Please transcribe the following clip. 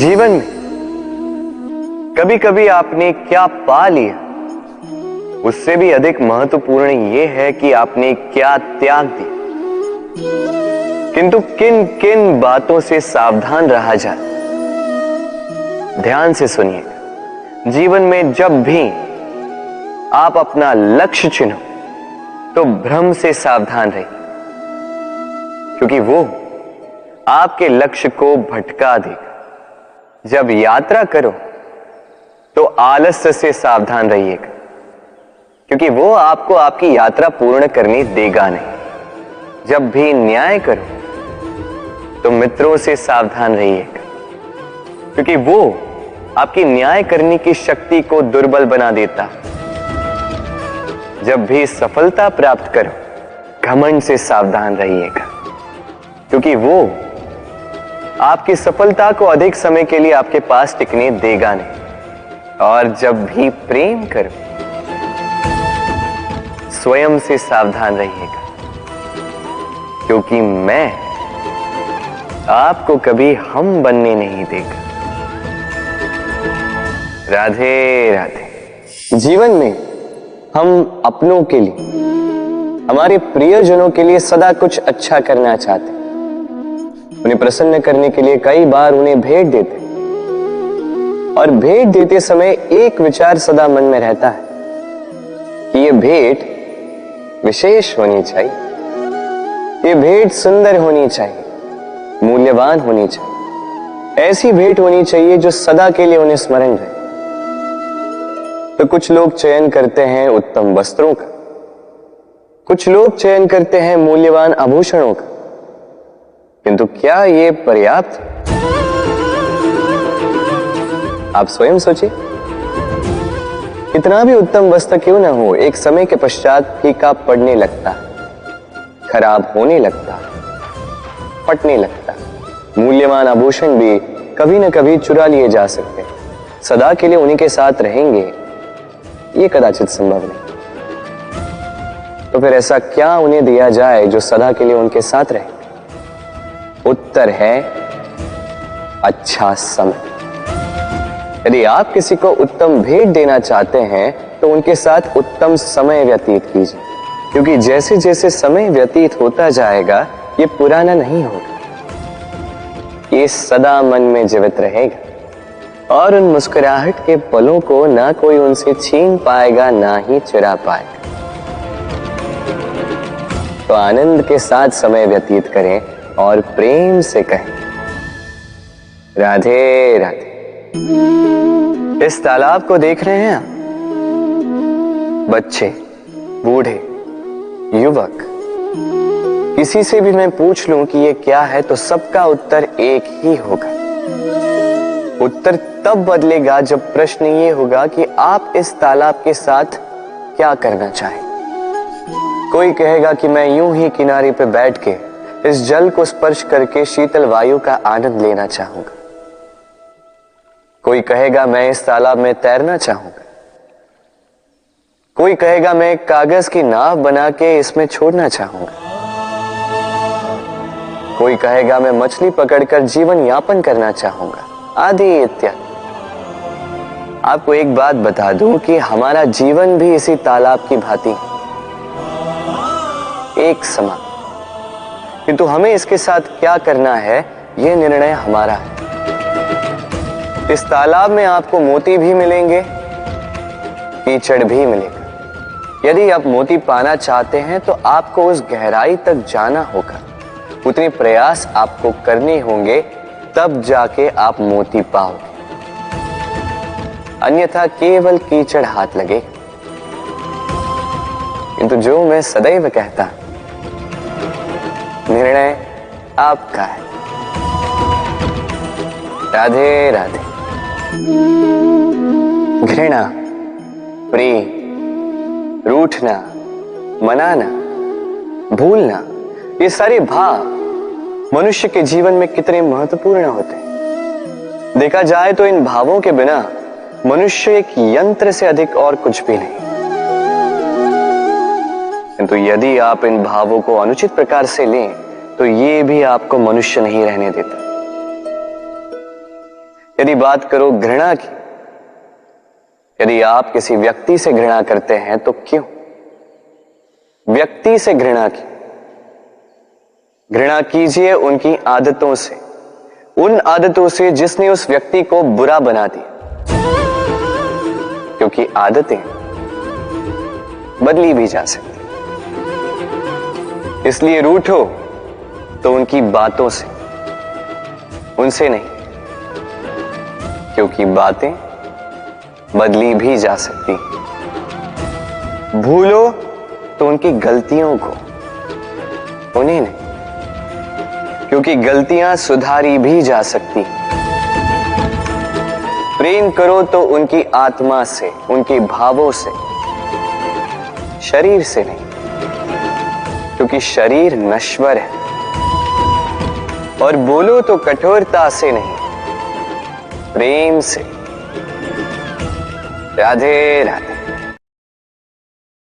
जीवन में कभी कभी आपने क्या पा लिया? उससे भी अधिक महत्वपूर्ण यह है कि आपने क्या त्याग दिया। किंतु किन किन बातों से सावधान रहा जाए? ध्यान से सुनिएगा जीवन में जब भी आप अपना लक्ष्य चुनो तो भ्रम से सावधान रहिए। क्योंकि वो आपके लक्ष्य को भटका देगा। जब यात्रा करो तो आलस्य से सावधान रहिएगा क्योंकि वो आपको आपकी यात्रा पूर्ण करने देगा नहीं। जब भी न्याय करो तो मित्रों से सावधान रहिएगा क्योंकि वो आपकी न्याय करने की शक्ति को दुर्बल बना देता। जब भी सफलता प्राप्त करो, घमंड से सावधान रहिएगा। क्योंकि वो आपकी सफलता को अधिक समय के लिए आपके पास टिकने देगा नहीं। और जब भी प्रेम करो, स्वयं से सावधान रहिएगा। क्योंकि मैं आपको कभी हम बनने नहीं देगा। राधे राधे। जीवन में हम अपनों के लिए, हमारे प्रियजनों के लिए सदा कुछ अच्छा करना चाहते उन्हें प्रसन्न करने के लिए कई बार उन्हें भेंट देते और भेंट देते समय एक विचार सदा मन में रहता है कि यह भेंट विशेष होनी चाहिए। यह भेंट सुंदर होनी चाहिए, मूल्यवान होनी चाहिए। ऐसी भेंट होनी चाहिए जो सदा के लिए उन्हें स्मरण रहे। तो कुछ लोग चयन करते हैं उत्तम वस्त्रों का। कुछ लोग चयन करते हैं मूल्यवान आभूषणों का। किंतु क्या ये पर्याप्त? आप स्वयं सोचिए। इतना भी उत्तम वस्त्र क्यों ना हो, एक समय के पश्चात फीका पड़ने लगता, खराब होने लगता, फटने लगता। मूल्यवान आभूषण भी कभी ना कभी चुरा लिए जा सकते सदा के लिए उन्हीं के साथ रहेंगे, ये कदाचित संभव नहीं। तो फिर ऐसा क्या उन्हें दिया जाए जो सदा के लिए उनके साथ रहे? उत्तर है अच्छा समय। यदि आप किसी को उत्तम भेंट देना चाहते हैं तो उनके साथ उत्तम समय व्यतीत कीजिए। क्योंकि जैसे जैसे समय व्यतीत होता जाएगा, ये पुराना नहीं होगा। ये सदा मन में जीवित रहेगा। और उन मुस्कुराहट के पलों को ना कोई उनसे छीन पाएगा, ना ही चुरा पाएगा। तो आनंद के साथ समय व्यतीत करें और प्रेम से कहें, राधे राधे। इस तालाब को देख रहे हैं आप? बच्चे, बूढ़े, युवक। किसी से भी मैं पूछ लूँ कि ये क्या है तो सबका उत्तर एक ही होगा। उत्तर तब बदलेगा जब प्रश्न ये होगा कि आप इस तालाब के साथ क्या करना चाहें। कोई कहेगा कि मैं यूँ ही किनारे पे बैठ के इस जल को स्पर्श करके शीतल वायु का आनंद लेना चाहूँगा। कोई कहेगा, मैं इस तालाब में तैरना चाहूँगा। कोई कहेगा, मैं कागज़ की नाव बना के इसमें छोड़ना चाहूँगा। कोई कहेगा, मैं मछली पकड़कर जीवन यापन करना चाहूँगा। आदि इत्यादि। आपको एक बात बता दूँ कि हमारा जीवन भी इसी तालाब की भांति एक समान। किंतु हमें इसके साथ क्या करना है यह निर्णय हमारा है। इस तालाब में आपको मोती भी मिलेंगे, कीचड़ भी मिलेगा। यदि आप मोती पाना चाहते हैं तो आपको उस गहराई तक जाना होगा। उतने प्रयास आपको करने होंगे, तब जाके आप मोती पाओगे। अन्यथा केवल कीचड़ हाथ लगे किंतु जो मैं सदैव कहता निर्णय आपका है। राधे राधे। घृणा प्रेम रूठना, मनाना, भूलना, ये सारे भाव मनुष्य के जीवन में कितने महत्वपूर्ण होते हैं। देखा जाए तो इन भावों के बिना मनुष्य एक यंत्र से अधिक और कुछ भी नहीं। किंतु यदि आप इन भावों को अनुचित प्रकार से लें तो ये भी आपको मनुष्य नहीं रहने देता। यदि बात करो घृणा की, यदि आप किसी व्यक्ति से घृणा करते हैं तो क्यों? व्यक्ति से घृणा की। घृणा कीजिए उनकी आदतों से। उन आदतों से जिसने उस व्यक्ति को बुरा बना दिया। क्योंकि आदतें बदली भी जा सकती इसलिए रूठो तो उनकी बातों से, उनसे नहीं, क्योंकि बातें बदली भी जा सकती भूलो तो उनकी गलतियों को, उन्हें नहीं, क्योंकि गलतियाँ सुधारी भी जा सकती प्रेम करो तो उनकी आत्मा से, उनके भावों से, शरीर से नहीं क्योंकि शरीर नश्वर है। और बोलो तो कठोरता से नहीं प्रेम से। राधे राधे।